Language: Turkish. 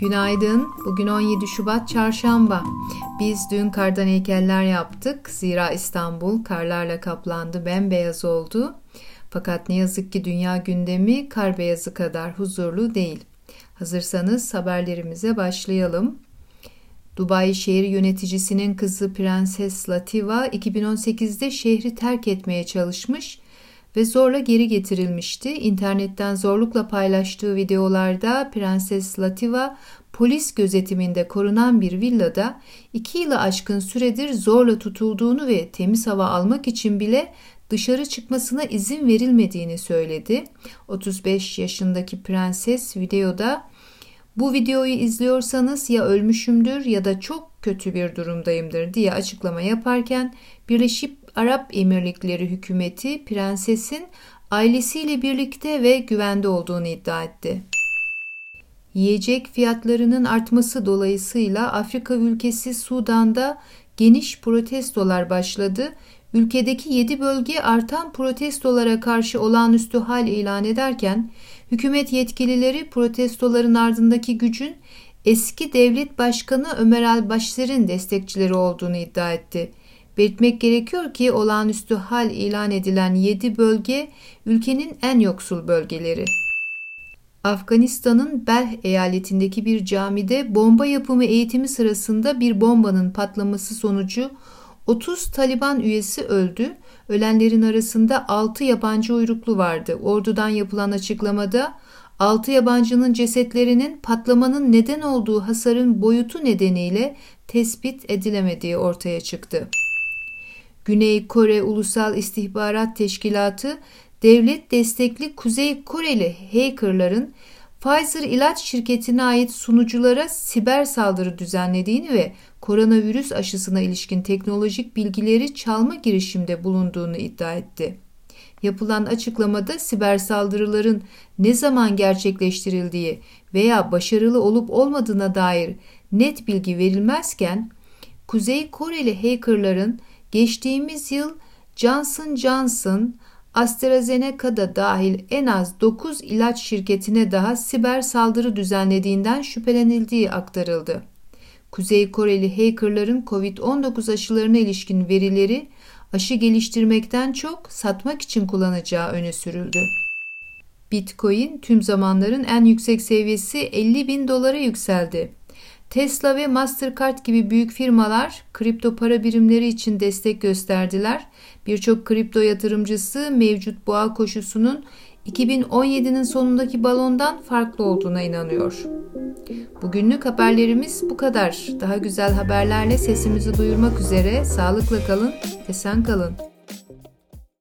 Günaydın. Bugün 17 Şubat Çarşamba. Biz dün kardan heykeller yaptık. Zira İstanbul karlarla kaplandı, bembeyaz oldu. Fakat ne yazık ki dünya gündemi kar beyazı kadar huzurlu değil. Hazırsanız haberlerimize başlayalım. Dubai şehir yöneticisinin kızı Prenses Lativa 2018'de şehri terk etmeye çalışmış ve zorla geri getirilmişti. İnternetten zorlukla paylaştığı videolarda Prenses Lativa polis gözetiminde korunan bir villada iki yılı aşkın süredir zorla tutulduğunu ve temiz hava almak için bile dışarı çıkmasına izin verilmediğini söyledi. 35 yaşındaki prenses videoda bu videoyu izliyorsanız ya ölmüşümdür ya da çok kötü bir durumdayımdır diye açıklama yaparken Birleşik Arap Emirlikleri hükümeti prensesin ailesiyle birlikte ve güvende olduğunu iddia etti. Yiyecek fiyatlarının artması dolayısıyla Afrika ülkesi Sudan'da geniş protestolar başladı. Ülkedeki 7 bölge artan protestolara karşı olağanüstü hal ilan ederken hükümet yetkilileri protestoların ardındaki gücün eski devlet başkanı Ömer al-Başir'in destekçileri olduğunu iddia etti. Belirtmek gerekiyor ki olağanüstü hal ilan edilen 7 bölge ülkenin en yoksul bölgeleri. Afganistan'ın Belh eyaletindeki bir camide bomba yapımı eğitimi sırasında bir bombanın patlaması sonucu 30 Taliban üyesi öldü. Ölenlerin arasında 6 yabancı uyruklu vardı. Ordudan yapılan açıklamada 6 yabancının cesetlerinin patlamanın neden olduğu hasarın boyutu nedeniyle tespit edilemediği ortaya çıktı. Güney Kore Ulusal İstihbarat Teşkilatı devlet destekli Kuzey Koreli hackerların Pfizer ilaç şirketine ait sunuculara siber saldırı düzenlediğini ve koronavirüs aşısına ilişkin teknolojik bilgileri çalma girişimde bulunduğunu iddia etti. Yapılan açıklamada siber saldırıların ne zaman gerçekleştirildiği veya başarılı olup olmadığına dair net bilgi verilmezken Kuzey Koreli hackerların geçtiğimiz yıl Johnson Johnson, AstraZeneca'da dahil en az 9 ilaç şirketine daha siber saldırı düzenlediğinden şüphelenildiği aktarıldı. Kuzey Koreli hackerların COVID-19 aşılarına ilişkin verileri aşı geliştirmekten çok satmak için kullanacağı öne sürüldü. Bitcoin tüm zamanların en yüksek seviyesi 50 bin dolara yükseldi. Tesla ve Mastercard gibi büyük firmalar kripto para birimleri için destek gösterdiler. Birçok kripto yatırımcısı mevcut boğa koşusunun 2017'nin sonundaki balondan farklı olduğuna inanıyor. Bugünlük haberlerimiz bu kadar. Daha güzel haberlerle sesimizi duyurmak üzere sağlıkla kalın, esen kalın.